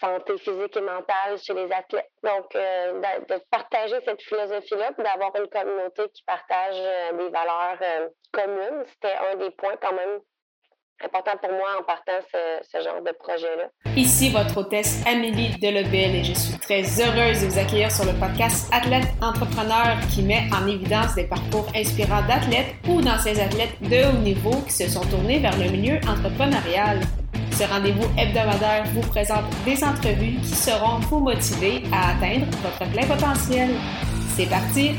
santé physique et mentale chez les athlètes. Donc, de, partager cette philosophie-là, d'avoir une communauté qui partage des valeurs communes, c'était un des points quand même important pour moi en partant ce, genre de projet-là. Ici votre hôtesse Amélie Delebel et je suis très heureuse de vous accueillir sur le podcast Athlète Entrepreneur qui met en évidence des parcours inspirants d'athlètes ou d'anciens athlètes de haut niveau qui se sont tournés vers le milieu entrepreneurial. Ce rendez-vous hebdomadaire vous présente des entrevues qui seront vous motiver à atteindre votre plein potentiel. C'est parti!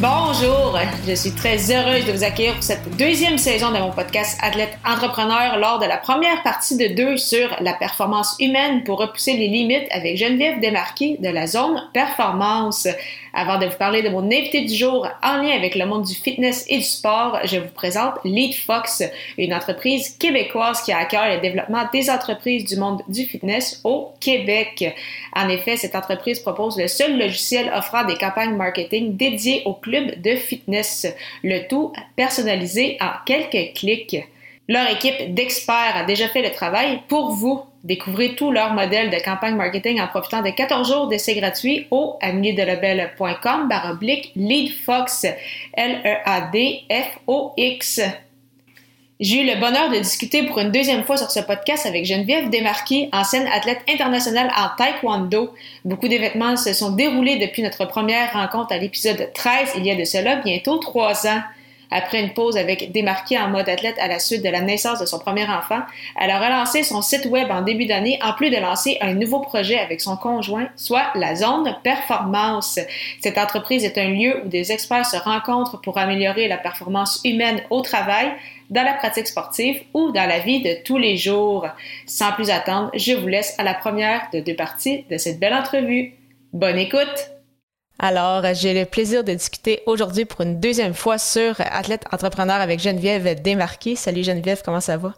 Bonjour, je suis très heureuse de vous accueillir pour cette deuxième saison de mon podcast Athlète Entrepreneur lors de la première partie de deux sur la performance humaine pour repousser les limites avec Geneviève Desmarquis de la zone performance. Avant de vous parler de mon invité du jour en lien avec le monde du fitness et du sport, je vous présente Lead Fox, une entreprise québécoise qui a à cœur le développement des entreprises du monde du fitness au Québec. En effet, cette entreprise propose le seul logiciel offrant des campagnes marketing dédiées aux clubs de fitness, le tout personnalisé en quelques clics. Leur équipe d'experts a déjà fait le travail pour vous. Découvrez tout leur modèle de campagne marketing en profitant de 14 jours d'essai gratuit au ameliedelebel.com baroblique leadfox, L-E-A-D-F-O-X. J'ai eu le bonheur de discuter pour une deuxième fois sur ce podcast avec Geneviève Desmarquis, ancienne athlète internationale en taekwondo. Beaucoup d'événements se sont déroulés depuis notre première rencontre à l'épisode 13, il y a de cela bientôt trois ans. Après une pause avec démarqué en mode athlète à la suite de la naissance de son premier enfant, elle a relancé son site web en début d'année en plus de lancer un nouveau projet avec son conjoint, soit la Zone Performance. Cette entreprise est un lieu où des experts se rencontrent pour améliorer la performance humaine au travail, dans la pratique sportive ou dans la vie de tous les jours. Sans plus attendre, je vous laisse à la première de deux parties de cette belle entrevue. Bonne écoute! Alors, j'ai le plaisir de discuter aujourd'hui pour une deuxième fois sur Athlète Entrepreneur avec Geneviève Desmarquis. Salut Geneviève, comment ça va?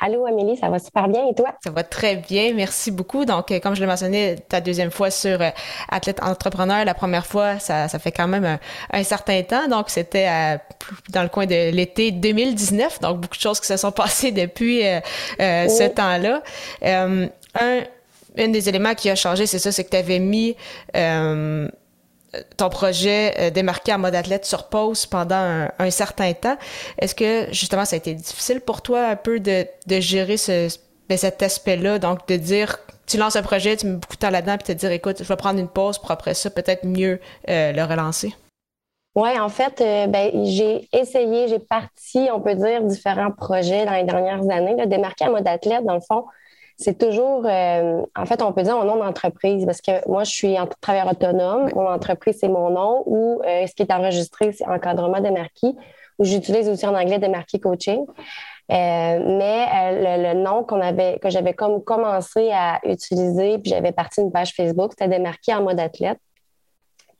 Allô Amélie, ça va super bien et toi? Ça va très bien, merci beaucoup. Donc, euh, comme je l'ai mentionné, ta deuxième fois sur euh, Athlète Entrepreneur, la première fois, ça, ça fait quand même un, certain temps. Donc, c'était dans le coin de l'été 2019. Donc, beaucoup de choses qui se sont passées depuis euh, ce temps-là. un, un des éléments qui a changé, c'est ça, c'est que tu avais mis ton projet euh, démarqué en mode athlète sur pause pendant un, certain temps. Est-ce que justement ça a été difficile pour toi un peu de, gérer ben, cet aspect-là, donc de dire tu lances un projet, tu mets beaucoup de temps là-dedans, puis te dire écoute, je vais prendre une pause pour après ça peut-être mieux euh, le relancer? Oui, en fait, euh, ben, j'ai essayé, j'ai parti, on peut dire, différents projets dans les dernières années. Là, démarqué en mode athlète, dans le fond, c'est toujours, euh, en fait, on peut dire mon nom d'entreprise parce que moi, je suis en travailleur autonome. Mon entreprise, c'est mon nom ou euh, ce qui est enregistré, c'est encadrement des marquis ou j'utilise aussi en anglais des marquis coaching. Euh, mais le, nom qu'on avait, que j'avais comme commencé à utiliser, puis j'avais parti une page Facebook, c'était des marquis en mode athlète.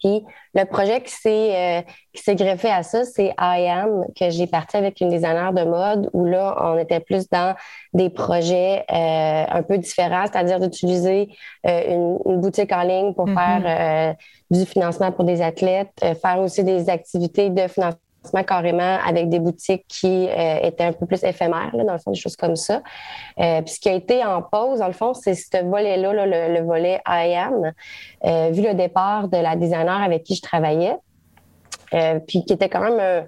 Puis le projet qui s'est euh, greffé à ça, c'est I Am, que j'ai parti avec une designer de mode, où là, on était plus dans des projets euh, un peu différents, c'est-à-dire d'utiliser euh, une, boutique en ligne pour mm-hmm. faire du financement pour des athlètes, faire aussi des activités de financement carrément avec des boutiques qui euh, étaient un peu plus éphémères, dans le fond, des choses comme ça. Euh, puis ce qui a été en pause, dans le fond, c'est ce volet-là, le, volet I am, euh, vu le départ de la designer avec qui je travaillais, puis qui était quand même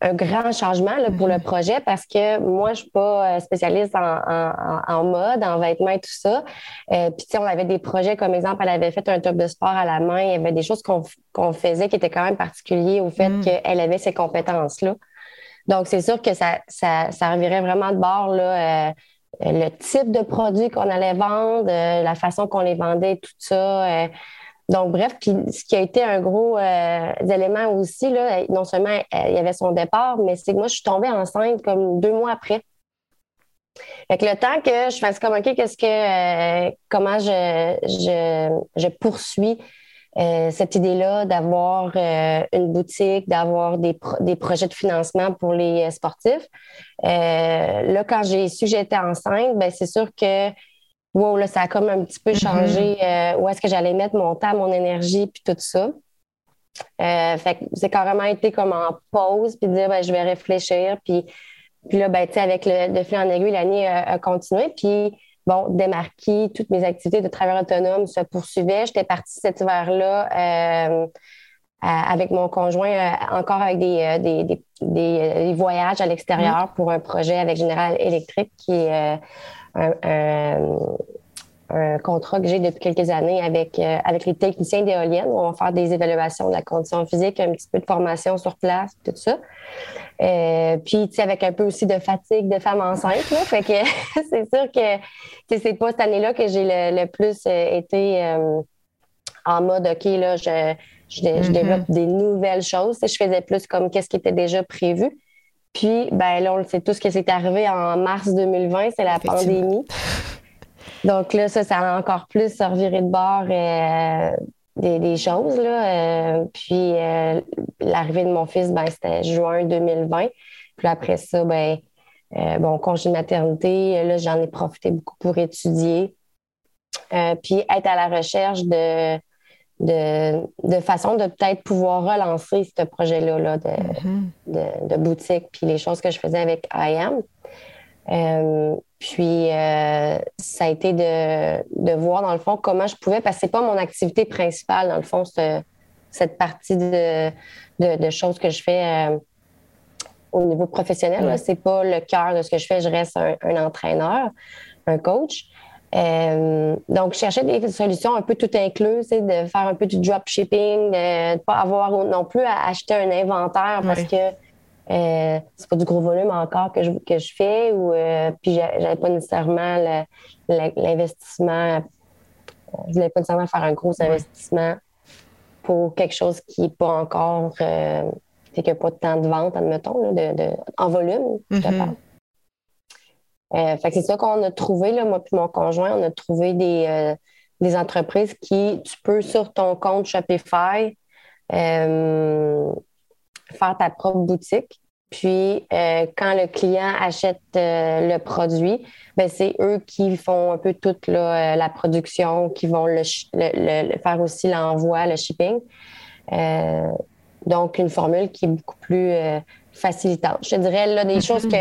un grand changement pour le mm-hmm. projet parce que moi, je suis pas euh, spécialiste en, mode, en vêtements et tout ça. Euh, puis, tu sais, on avait des projets, comme exemple, elle avait fait un top de sport à la main. Il y avait des choses qu'on faisait qui étaient quand même particulières au fait mm. qu'elle avait ces compétences-là. Donc, c'est sûr que ça, ça, ça revirait vraiment de bord, là, euh, le type de produit qu'on allait vendre, la façon qu'on les vendait, tout ça. Donc, bref, puis ce qui a été un gros euh, élément aussi, là, non seulement euh, il y avait son départ, mais c'est que moi, je suis tombée enceinte comme deux mois après. Fait que le temps que je fasse comme OK, qu'est-ce que euh, comment je, je, je poursuis cette idée-là d'avoir une boutique, d'avoir des, des, projets de financement pour les sportifs. là, quand j'ai su que j'étais enceinte, ben c'est sûr que wow, là, ça a comme un petit peu mm-hmm. changé euh, où est-ce que j'allais mettre mon temps, mon énergie, puis tout ça. Euh, fait que c'est carrément été comme en pause, puis dire, ben, je vais réfléchir, puis Puis là, ben, avec le fil en aiguille, l'année a, continué. Puis, bon, démarqué, toutes mes activités de travail autonome se poursuivaient. J'étais partie cet hiver-là euh, avec mon conjoint, encore avec des, des, des, voyages à l'extérieur mm. pour un projet avec General Electric qui est un, un contrat que j'ai depuis quelques années avec, euh, avec les techniciens d'éoliennes où on va faire des évaluations de la condition physique, un petit peu de formation sur place, tout ça. Euh, puis, tu sais, avec un peu aussi de fatigue de femme enceinte, là. Fait que c'est sûr que c'est pas cette année-là que j'ai le, plus euh, été en mode, OK, là, je, je, mm-hmm. développe des nouvelles choses. Je faisais plus comme qu'est-ce qui était déjà prévu. Puis, ben là, on sait tout ce qui s'est arrivé en mars 2020, c'est la pandémie. Donc là, ça, ça a encore plus reviré de bord euh, des, choses. Là. Euh, puis euh, l'arrivée de mon fils, ben, c'était juin 2020. Puis après ça, ben, bon, congé de maternité, là, j'en ai profité beaucoup pour étudier. puis être à la recherche de, de, façon de peut-être pouvoir relancer ce projet-là là, mm-hmm. de, de, boutique, puis les choses que je faisais avec IAM. Puis, euh, ça a été de, voir, dans le fond, comment je pouvais, parce que ce pas mon activité principale, dans le fond, cette partie de, choses que je fais euh, au niveau professionnel. Ce n'est pas le cœur de ce que je fais. Je reste un, entraîneur, un coach. Euh, donc, chercher des solutions un peu tout incluses, de faire un peu du dropshipping, de ne pas avoir non plus à acheter un inventaire parce que euh, c'est pas du gros volume encore que je, que je fais ou euh, puis j'avais pas nécessairement l'investissement. Je voulais pas nécessairement faire un gros investissement pour quelque chose qui n'est pas encore euh, fait qu'il n'y a pas de temps de vente, admettons, de, en volume, je te mm-hmm. parle. Euh, fait que c'est ça qu'on a trouvé, là, moi puis mon conjoint, on a trouvé des, euh, des entreprises qui, tu peux sur ton compte Shopify, faire ta propre boutique. Puis, euh, quand le client achète euh, le produit, ben, c'est eux qui font un peu toute euh, la production, qui vont le, faire aussi l'envoi, le shipping. donc, une formule qui est beaucoup plus facilitante. Je te dirais, là, des choses que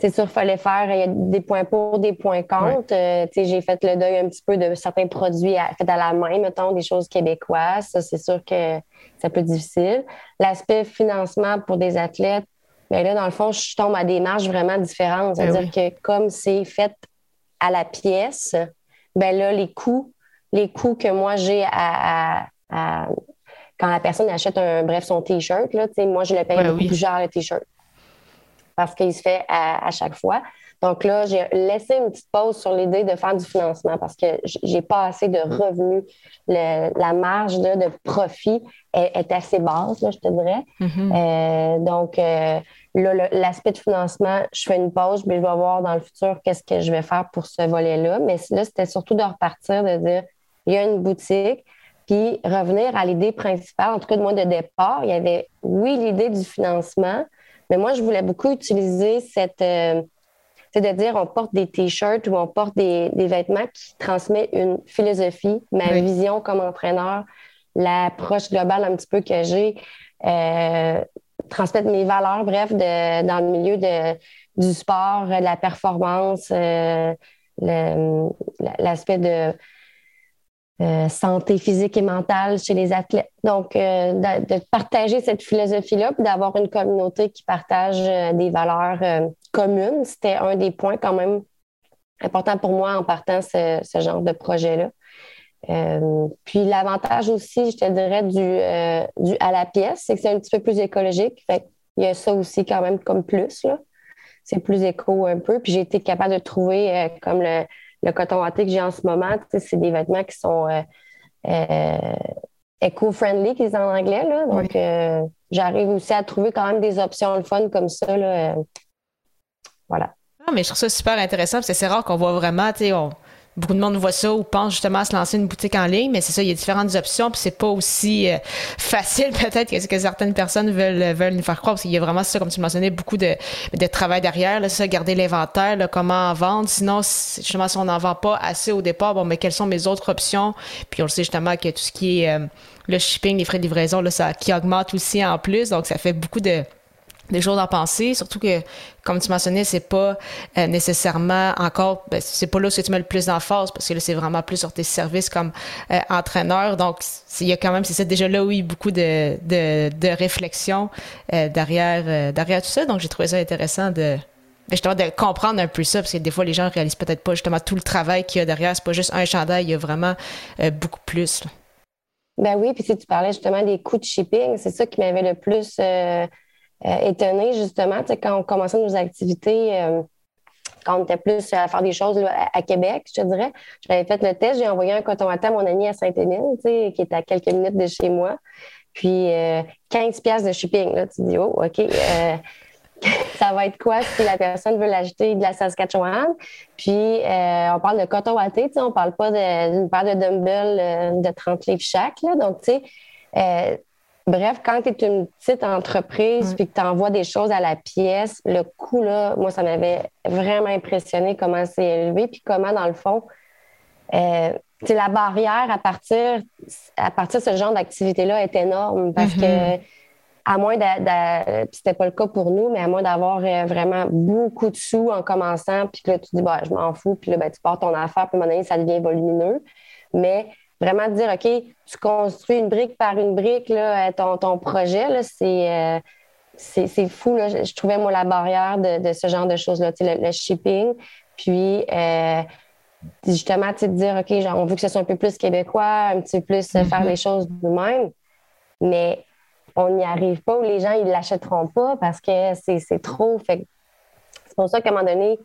c'est sûr, il fallait faire, a des points pour, des points contre. Euh, j'ai fait le deuil un petit peu de certains produits faits à la main, mettons, des choses québécoises. Ça, c'est sûr que c'est un peu difficile. L'aspect financement pour des athlètes, bien là, dans le fond, je tombe à des marges vraiment différentes. Ben C'est-à-dire que comme c'est fait à la pièce, ben là, les coûts, les coûts que moi j'ai à, quand la personne achète un bref son t-shirt, là, moi je le paye beaucoup plus cher le t-shirt parce qu'il se fait à, chaque fois. Donc là, j'ai laissé une petite pause sur l'idée de faire du financement parce que j'ai pas assez de revenus. la marge de profit est, assez basse, je te dirais. Mm-hmm. Euh, donc euh, là, l'aspect de financement, je fais une pause, mais je vais voir dans le futur qu'est-ce que je vais faire pour ce volet-là. Mais là, c'était surtout de repartir, de dire, il y a une boutique, puis revenir à l'idée principale, en tout cas de moi de départ. Il y avait, oui, l'idée du financement, mais moi, je voulais beaucoup utiliser cette. Euh, c'est de dire on porte des t-shirts ou on porte des, vêtements qui transmettent une philosophie, ma vision comme entraîneur, l'approche globale un petit peu que j'ai, euh, transmettre mes valeurs, bref, de, dans le milieu de, du sport, de la performance, euh, l'aspect de euh, santé physique et mentale chez les athlètes. Donc, euh, de, partager cette philosophie-là, puis d'avoir une communauté qui partage euh, des valeurs communes, c'était un des points quand même importants pour moi en partant ce, ce genre de projet-là. puis l'avantage aussi, je te dirais, du, du à la pièce, c'est que c'est un petit peu plus écologique. Il y a ça aussi quand même comme plus. C'est plus éco un peu. Puis j'ai été capable de trouver comme le le coton watté que j'ai en ce moment, c'est des vêtements qui sont euh, euh, eco-friendly, qu'ils disent en anglais. Là. Donc, euh, j'arrive aussi à trouver quand même des options le fun comme ça. Là. voilà. Ah, mais je trouve ça super intéressant. C'est rare qu'on voit vraiment, tu sais, beaucoup de monde voit ça ou pense justement à se lancer une boutique en ligne, mais c'est ça, il y a différentes options, puis c'est pas aussi euh, facile peut-être que ce que certaines personnes veulent, veulent nous faire croire, parce qu'il y a vraiment ça, comme tu mentionnais, beaucoup de, de travail derrière, là, ça, garder l'inventaire, comment en vendre, sinon, justement, si on n'en vend pas assez au départ, bon, mais quelles sont mes autres options? Puis on le sait justement que tout ce qui est euh, le shipping, les frais de livraison, là, ça qui augmente aussi en plus, donc ça fait beaucoup de des choses à penser, surtout que, comme tu mentionnais, c'est pas euh, nécessairement encore, ben, c'est pas là que tu mets le plus d'emphase, parce que là, c'est vraiment plus sur tes services comme euh, entraîneur. Donc, il y a quand même, c'est déjà là, oui, beaucoup de, de, de réflexion euh, derrière, derrière tout ça. Donc, j'ai trouvé ça intéressant de, ben, justement, de comprendre un peu ça, parce que des fois, les gens réalisent peut-être pas justement tout le travail qu'il y a derrière. C'est pas juste un chandail, il y a vraiment beaucoup plus. Ben oui, puis si tu parlais justement des coûts de shipping, c'est ça qui m'avait le plus euh, étonnée, justement, quand on commençait nos activités, euh, quand on était plus à faire des choses à, Québec, je te dirais. J'avais fait le test, j'ai envoyé un coton à mon ami à Saint-Émile, qui est à quelques minutes de chez moi. Puis 15 euh, pièces de shipping. Là, tu dis, oh, OK. ça va être quoi si la personne veut l'acheter de la Saskatchewan? Puis, on parle de coton watté, on parle pas d'une paire de dumbbells de 30 livres chaque. Là, donc, tu sais, Bref, quand tu es une petite entreprise puis que tu envoies des choses à la pièce, le coût, là, moi, ça m'avait vraiment impressionné comment c'est élevé puis comment, dans le fond, euh, la barrière à partir, à partir de ce genre d'activité-là est énorme parce que, mm-hmm. à moins de, c'était pas le cas pour nous, mais à moins d'avoir euh, vraiment beaucoup de sous en commençant, puis que là, tu dis, bah, je m'en fous, puis là, ben, tu pars ton affaire, puis à un moment donné, ça devient volumineux. Mais vraiment dire, OK, tu construis une brique par une brique, là, ton, ton projet, euh, c'est, fou. Là. Je, trouvais, moi, la barrière de, ce genre de choses-là, le, le shipping. Puis, euh, justement, tu de dire, OK, genre, on veut que ce soit un peu plus québécois, un petit peu plus euh, faire mm-hmm. les choses nous-mêmes. Mais on n'y arrive pas ou les gens, ils ne l'achèteront pas parce que c'est, trop. Fait c'est pour ça qu'à un moment donné,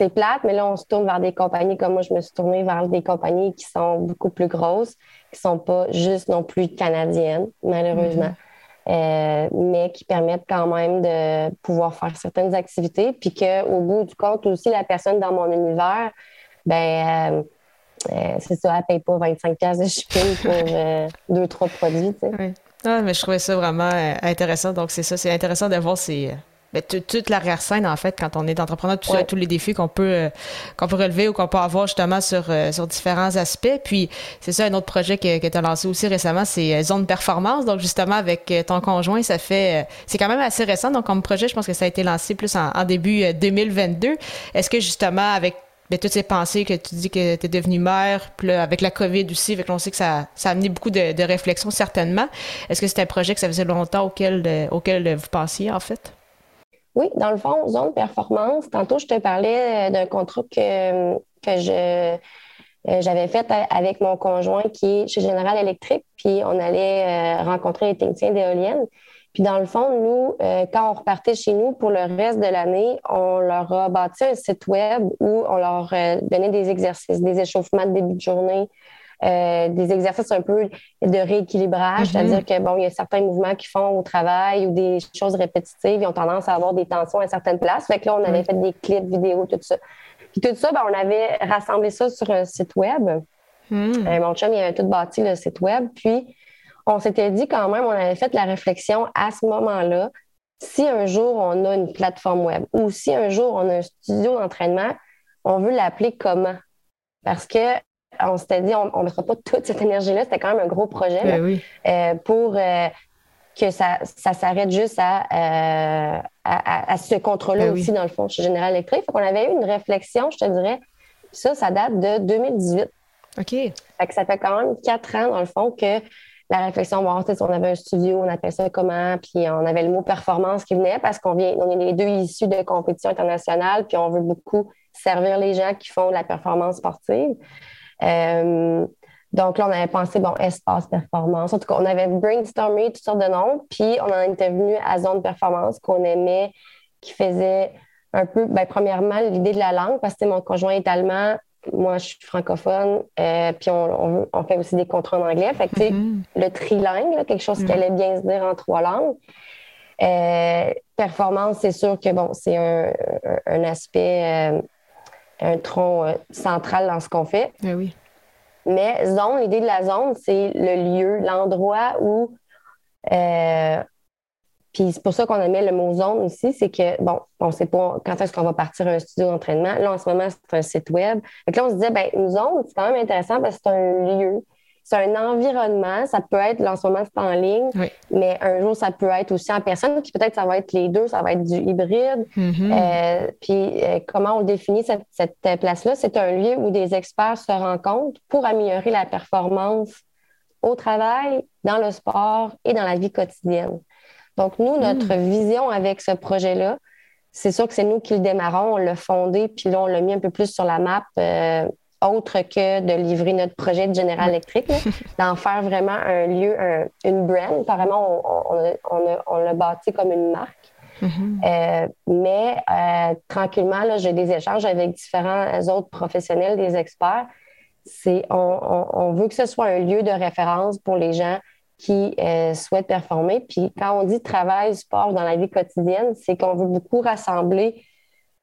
c'est plate, mais là, on se tourne vers des compagnies comme moi, je me suis tournée vers des compagnies qui sont beaucoup plus grosses, qui ne sont pas juste non plus canadiennes, malheureusement, mhm. euh, mais qui permettent quand même de pouvoir faire certaines activités, puis qu'au bout du compte, aussi, la personne dans mon univers, ben euh, euh, c'est ça, elle ne paye pas 25 de shipping pour deux, trois produits. Oui. Ah, mais je trouvais ça vraiment intéressant. Donc, c'est ça, c'est intéressant d'avoir ces ben, toute l'arrière-scène, en fait, quand on est entrepreneur, tous les défis qu'on peut, euh, qu'on peut relever ou qu'on peut avoir justement sur, euh, sur différents aspects. Puis, c'est ça, un autre projet que, que tu as lancé aussi récemment, c'est euh, Zone Performance. Donc, justement, avec ton conjoint, ça fait. c'est quand même assez récent. Donc, comme projet, je pense que ça a été lancé plus en, début 2022. Est-ce que justement, avec ben, toutes ces pensées que tu dis que tu es devenue mère, puis là, avec la COVID aussi, avec on sait que ça, ça a amené beaucoup de, de réflexions certainement. Est-ce que c'est un projet que ça faisait longtemps auquel, auquel vous pensiez en fait? Oui, dans le fond, zone performance, tantôt je te parlais euh, d'un contrat que, que je euh, j'avais fait avec mon conjoint qui est chez General Electric, puis on allait euh, rencontrer les techniciens d'éoliennes. Puis dans le fond, nous, quand on repartait chez nous pour le reste de l'année, on leur a bâti un site web où on leur donnait des exercices, des échauffements de début de journée, euh, des exercices un peu de rééquilibrage, mm-hmm. c'est-à-dire que bon, il y a certains mouvements qu'ils font au travail ou des choses répétitives, ils ont tendance à avoir des tensions à certaines places. Fait que là, on avait fait des clips vidéo, tout ça. Puis tout ça, ben, on avait rassemblé ça sur un site web. Mm. Euh, mon chum, il avait tout bâti le site web. Puis on s'était dit quand même, on avait fait la réflexion à ce moment-là, si un jour on a une plateforme web ou si un jour on a un studio d'entraînement, on veut l'appeler comment? Parce que on s'était dit, on ne mettra pas toute cette énergie-là. C'était quand même un gros projet ben euh, pour euh, que ça, s'arrête juste à, euh, à, ce contrôle-là ben aussi, dans le fond, chez General Electric. On avait eu une réflexion, je te dirais. Ça, ça date de 2018. OK. ça fait quand même quatre ans, dans le fond, que la réflexion, bon, on avait un studio, on appelle ça comment, puis on avait le mot performance qui venait parce qu'on vient, on est les deux issus de compétition internationale, puis on veut beaucoup servir les gens qui font de la performance sportive. Euh, donc là, on avait pensé, bon, espace performance. En tout cas, on avait brainstormé toutes sortes de noms, puis on en était venu à zone performance qu'on aimait, qui faisait un peu, ben, premièrement, l'idée de la langue, parce que mon conjoint est allemand, moi, je suis francophone, euh, puis on, fait aussi des contrats en anglais. Fait que, mm-hmm. le trilingue, quelque chose qui mm-hmm. allait bien se dire en trois langues. Euh, performance, c'est sûr que, bon, c'est un, aspect un tronc central dans ce qu'on fait. Eh oui. Mais zone, l'idée de la zone, c'est le lieu, l'endroit où. Euh, puis c'est pour ça qu'on a mis le mot zone ici, c'est que, bon, on ne sait pas quand est-ce qu'on va partir un studio d'entraînement. Là, en ce moment, c'est un site web. Donc là, on se disait, ben, une zone, c'est quand même intéressant parce que c'est un lieu c'est un environnement. Ça peut être, en ce moment, c'est en ligne, mais un jour, ça peut être aussi en personne. Puis peut-être, ça va être les deux, ça va être du hybride. Mm-hmm. Euh, puis euh, comment on définit cette, cette place-là? C'est un lieu où des experts se rencontrent pour améliorer la performance au travail, dans le sport et dans la vie quotidienne. Donc, nous, notre mm. vision avec ce projet-là, c'est sûr que c'est nous qui le démarrons, on l'a fondé, puis là, on l'a mis un peu plus sur la map. Euh, autre que de livrer notre projet de General Electric, d'en faire vraiment un lieu, une brand. Apparemment, on, l'a bâti comme une marque. Mm-hmm. Euh, mais euh, tranquillement, j'ai des échanges avec différents autres professionnels, des experts. C'est, on, veut que ce soit un lieu de référence pour les gens qui euh, souhaitent performer. Puis quand on dit travail, sport dans la vie quotidienne, c'est qu'on veut beaucoup rassembler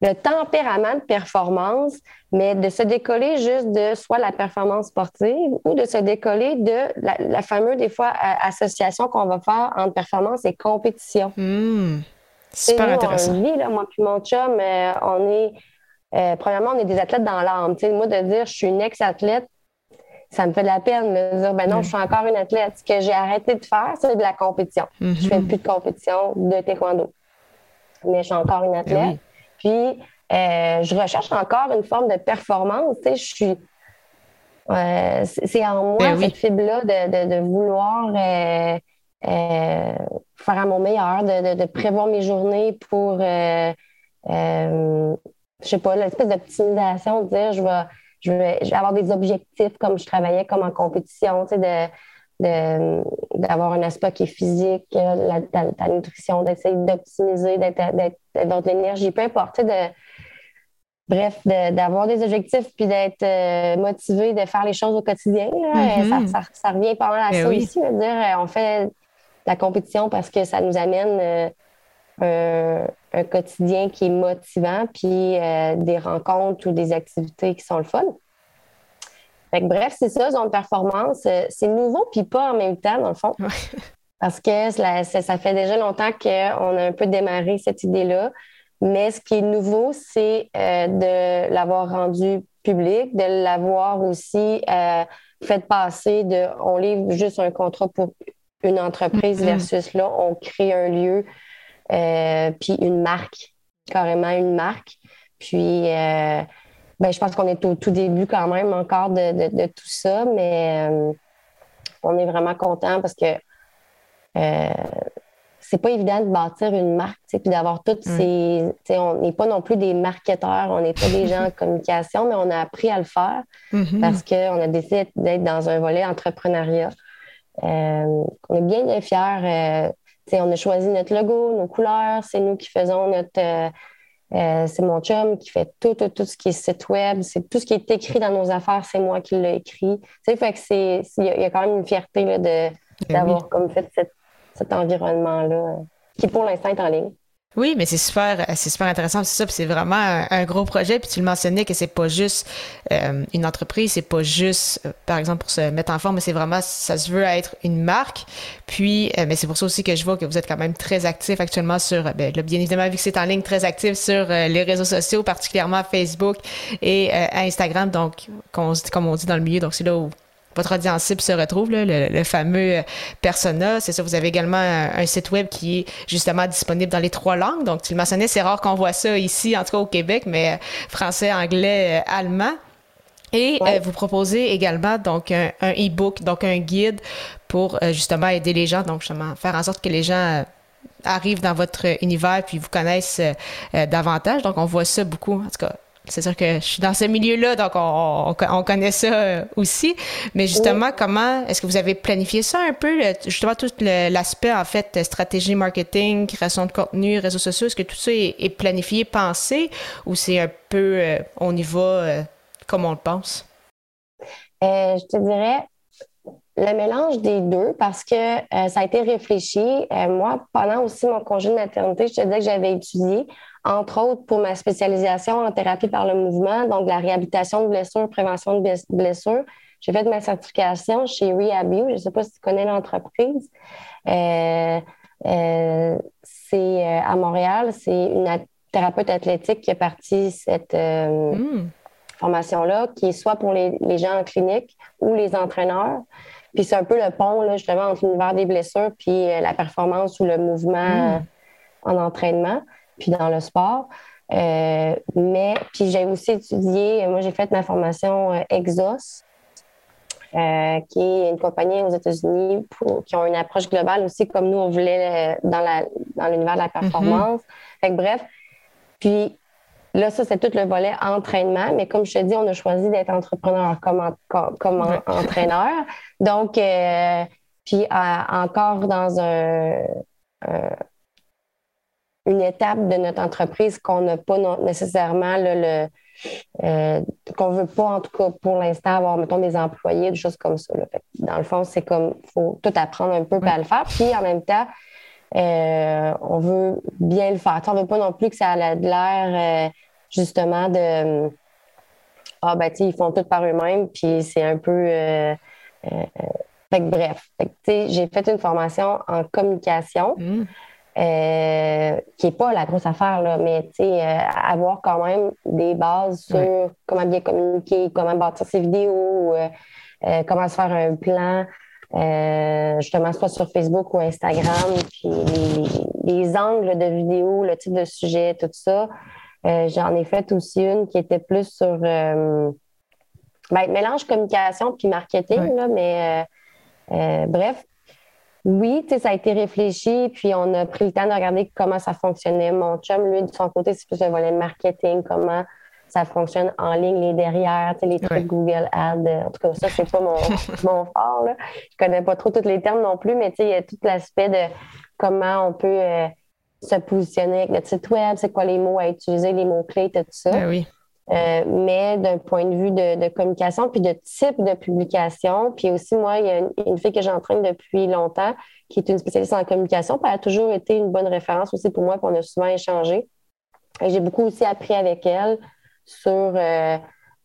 le tempérament de performance, mais de se décoller juste de soit la performance sportive ou de se décoller de la, fameuse, des fois, association qu'on va faire entre performance et compétition. Mmh. Super intéressant. là, moi puis mon chum, euh, on est, euh, premièrement, on est des athlètes dans l'âme. Moi, de dire je suis une ex-athlète, ça me fait de la peine de dire ben non, je suis encore une athlète. Ce que j'ai arrêté de faire, c'est de la compétition. Je Je fais plus de compétition de taekwondo. Mais je suis encore une ben athlète. Puis, euh, je recherche encore une forme de performance. Tu sais, je suis. Euh, c'est en moi ben cette fibre-là de, vouloir euh, faire à mon meilleur, de, prévoir mes journées pour, je sais pas, l'espèce d'optimisation, de dire je vais, je, vais, avoir des objectifs comme je travaillais comme en compétition, tu sais, d'avoir un aspect qui est physique, la, ta, nutrition, d'essayer d'optimiser, d'avoir de l'énergie, peu importe, de, bref, d'avoir des objectifs puis d'être euh, motivé de faire les choses au quotidien. Mm-hmm. ça, ça, revient pas mal à ben ça aussi, dire euh, on fait la compétition parce que ça nous amène euh, un, quotidien qui est motivant puis des rencontres ou des activités qui sont le fun bref, c'est ça, zone performance. Euh, c'est nouveau, puis pas en même temps, dans le fond. Parce que ça, fait déjà longtemps qu'on a un peu démarré cette idée-là. Mais ce qui est nouveau, c'est euh, de l'avoir rendu public, de l'avoir aussi euh, fait passer de on livre juste un contrat pour une entreprise mm-hmm. versus là, on crée un lieu, puis une marque, carrément une marque. Puis ben, je pense qu'on est au tout début quand même encore de, tout ça, mais euh, on est vraiment content parce que euh, c'est pas évident de bâtir une marque, puis d'avoir toutes ces. On n'est pas non plus des marketeurs, on n'est pas des gens en communication, mais on a appris à le faire mm-hmm. parce qu'on a décidé d'être dans un volet entrepreneuriat. Euh, on est bien fiers. on a choisi notre logo, nos couleurs, c'est nous qui faisons notre euh, c'est mon chum qui fait tout, tout, tout ce qui est site web. C'est tout ce qui est écrit dans nos affaires, c'est moi qui l'ai écrit. Tu fait que c'est, il y, a quand même une fierté là, de, ben d'avoir comme fait cet environnement-là qui pour l'instant est en ligne. Oui, mais c'est super, c'est super intéressant, c'est ça, c'est vraiment un, gros projet. Puis tu le mentionnais que c'est pas juste euh, une entreprise, c'est pas juste, euh, par exemple, pour se mettre en forme, mais c'est vraiment, ça se veut être une marque. Puis, euh, mais c'est pour ça aussi que je vois que vous êtes quand même très actif actuellement sur, ben, là, bien évidemment, vu que c'est en ligne, très actif sur les réseaux sociaux, particulièrement Facebook et Instagram. Donc, comme on dit dans le milieu, donc c'est là où votre audience cible se retrouve, le, fameux euh, persona. C'est ça, vous avez également un, site web qui est justement disponible dans les trois langues. Donc, tu le mentionnais, c'est rare qu'on voit ça ici, en tout cas au Québec, mais euh, français, anglais, euh, allemand. Et vous proposez également donc un, e-book, donc un guide pour justement aider les gens, donc justement faire en sorte que les gens arrivent dans votre univers puis vous connaissent davantage. Donc on voit ça beaucoup, en tout cas c'est sûr que je suis dans ce milieu-là, donc on, connaît ça euh, aussi. Mais justement, comment est-ce que vous avez planifié ça un peu, justement tout l'aspect en fait stratégie marketing, création de contenu, réseaux sociaux, est-ce que tout ça est, planifié, pensé, ou c'est un peu euh, on y va euh, comme on le pense? je te dirais le mélange des deux parce que ça a été réfléchi. moi, pendant aussi mon congé de maternité, je te disais que j'avais étudié entre autres pour ma spécialisation en thérapie par le mouvement, donc la réhabilitation de blessures, prévention de blessures. J'ai fait ma certification chez Rehabu. Je ne sais pas si tu connais l'entreprise. Euh, euh, c'est euh, à Montréal. C'est une thérapeute athlétique qui a parti cette, hmm. formation-là, qui est soit pour les, gens en clinique ou les entraîneurs. Puis c'est un peu le pont, là, justement, entre l'univers des blessures puis la performance ou le mouvement hmm. en entraînement, puis dans le sport. Euh, mais, puis j'ai aussi étudié, moi j'ai fait ma formation Exos, euh, qui est une compagnie aux États-Unis qui ont une approche globale aussi, comme nous, on voulait euh, dans, la, dans l'univers de la performance. Fait bref, puis là, ça, c'est tout le volet entraînement, mais comme je te dis, on a choisi d'être entrepreneur comme, comme, entraîneur. Donc, euh, puis encore dans un, une étape de notre entreprise qu'on n'a pas nécessairement le euh, qu'on veut pas, en tout cas, pour l'instant, avoir, mettons, des employés, des choses comme ça. dans le fond, c'est comme, il faut tout apprendre un peu à le faire. Puis, en même temps, euh, on veut bien le faire. on ne veut pas non plus que ça ait l'air, euh, justement, de. Ah, ben, tu ils font tout par eux-mêmes, puis c'est un peu. fait que, bref, j'ai fait une formation en communication. Mmh. Euh, qui n'est pas la grosse affaire, là, mais euh, avoir quand même des bases sur comment bien communiquer, comment bâtir ses vidéos, euh, comment se faire un plan, justement, soit sur Facebook ou Instagram, puis les, angles de vidéos, le type de sujet, tout ça. J'en ai fait aussi une qui était plus sur ben, mélange communication puis marketing, là, mais bref, oui, ça a été réfléchi, puis on a pris le temps de regarder comment ça fonctionnait. Mon chum, lui, de son côté, c'est plus le volet marketing, comment ça fonctionne en ligne, les derrière, les trucs Google Ads. En tout cas, ça, c'est pas mon, mon fort. Là. Je connais pas trop tous les termes non plus, mais il y a tout l'aspect de comment on peut euh, se positionner avec notre site web, c'est quoi les mots à utiliser, les mots-clés, tout ça. Ben oui. Euh, mais d'un point de vue de, communication, puis de type de publication. Puis aussi, moi, il y a une, fille que j'entraîne depuis longtemps qui est une spécialiste en communication. Puis elle a toujours été une bonne référence aussi pour moi, puis on a souvent échangé. J'ai beaucoup aussi appris avec elle sur, euh,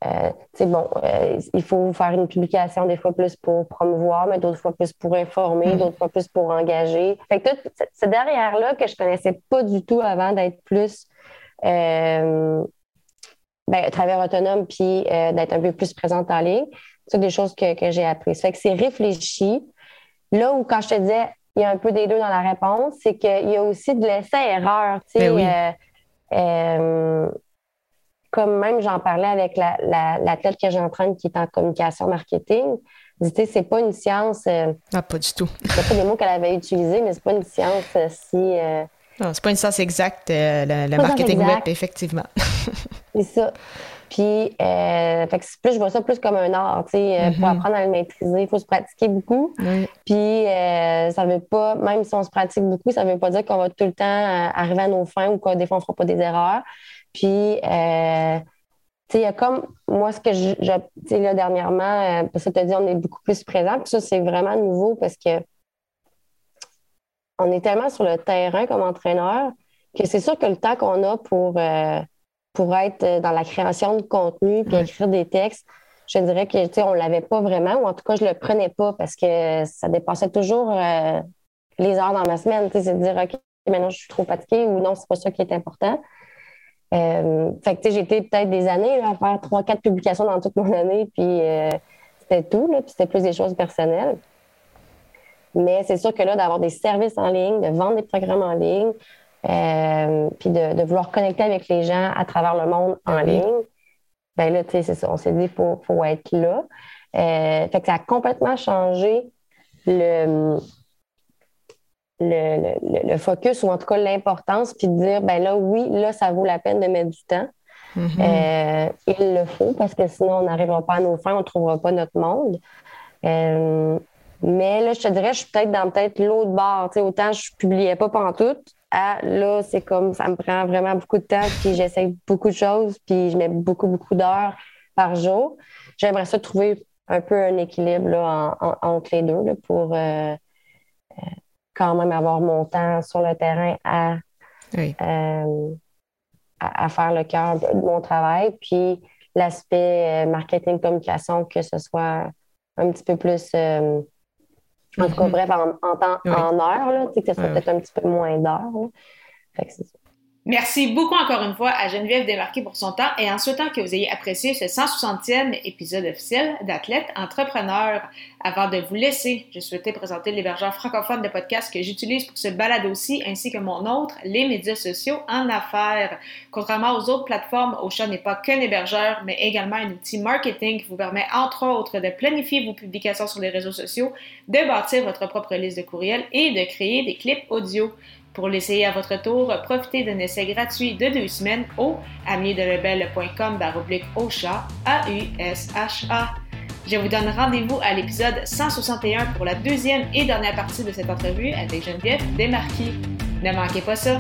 euh bon, euh, il faut faire une publication des fois plus pour promouvoir, mais d'autres fois plus pour informer, mm. d'autres fois plus pour engager. Fait que tout ce derrière-là que je connaissais pas du tout avant d'être plus ben, travailleur autonome puis euh, d'être un peu plus présente en ligne. C'est des choses que, que j'ai apprises. Fait que c'est réfléchi. Là où, quand je te disais, il y a un peu des deux dans la réponse, c'est qu'il y a aussi de l'essai-erreur. Tu sais, ben euh, euh, comme même j'en parlais avec la, la, tête que j'entraîne qui est en communication marketing. Tu c'est pas une science. ah, pas du tout. c'est pas des mots qu'elle avait utilisés, mais c'est pas une science si non, c'est pas une science exacte, euh, le, marketing web, effectivement. c'est ça. Puis, euh, plus, je vois ça plus comme un art, tu sais, euh, pour mm-hmm. apprendre à le maîtriser, il faut se pratiquer beaucoup. Puis, ça veut pas, même si on se pratique beaucoup, ça veut pas dire qu'on va tout le temps arriver à nos fins ou que des fois, on fera pas des erreurs. Puis, tu sais, il y a comme, moi, ce que je, tu sais, là, dernièrement, parce que tu as dit, on est beaucoup plus présent. Puis ça, c'est vraiment nouveau parce que on est tellement sur le terrain comme entraîneur que c'est sûr que le temps qu'on a pour, euh, pour être dans la création de contenu puis écrire des textes, je dirais que on ne l'avait pas vraiment, ou en tout cas, je ne le prenais pas parce que ça dépassait toujours euh, les heures dans ma semaine. C'est de dire OK, maintenant je suis trop fatiguée ou non, c'est pas ça qui est important. Euh, fait que j'ai été peut-être des années à faire trois, quatre publications dans toute mon année, puis c'était tout, puis c'était plus des choses personnelles. Mais c'est sûr que là, d'avoir des services en ligne, de vendre des programmes en ligne, euh, puis de, vouloir connecter avec les gens à travers le monde en ligne, ben là, tu sais, c'est ça. On s'est dit, il faut, faut, être là. Euh, fait que ça a complètement changé le, le, le, focus ou en tout cas l'importance, puis de dire, ben là, oui, là, ça vaut la peine de mettre du temps. Mm-hmm. Euh, il le faut parce que sinon, on n'arrivera pas à nos fins, on ne trouvera pas notre monde. Mais là, je te dirais, je suis peut-être dans peut-être l'autre bord. autant je ne publiais pas tout. À, là, c'est comme ça me prend vraiment beaucoup de temps, puis j'essaie beaucoup de choses, puis je mets beaucoup, beaucoup d'heures par jour. J'aimerais ça trouver un peu un équilibre là, entre les deux là, pour euh, euh, quand même avoir mon temps sur le terrain à, euh, à, faire le cœur de mon travail, puis l'aspect marketing, communication, que ce soit un petit peu plus en tout cas, bref, en, temps, en heure, là, que ce soit peut-être un petit peu moins d'heures. Fait que c'est ça. Merci beaucoup encore une fois à Geneviève Desmarqués pour son temps et en souhaitant que vous ayez apprécié ce 160e épisode officiel d'Athlète Entrepreneur. Avant de vous laisser, je souhaitais présenter l'hébergeur francophone de podcast que j'utilise pour ce balade aussi, ainsi que mon autre, les médias sociaux en affaires. Contrairement aux autres plateformes, Ocha n'est pas qu'un hébergeur, mais également un outil marketing qui vous permet entre autres de planifier vos publications sur les réseaux sociaux, de bâtir votre propre liste de courriels et de créer des clips audio. Pour l'essayer à votre tour, profitez d'un essai gratuit de deux semaines au amidelebel.com baroblique chat A-U-S-H-A. Je vous donne rendez-vous à l'épisode 161 pour la deuxième et dernière partie de cette entrevue avec Geneviève Desmarquis. Ne manquez pas ça!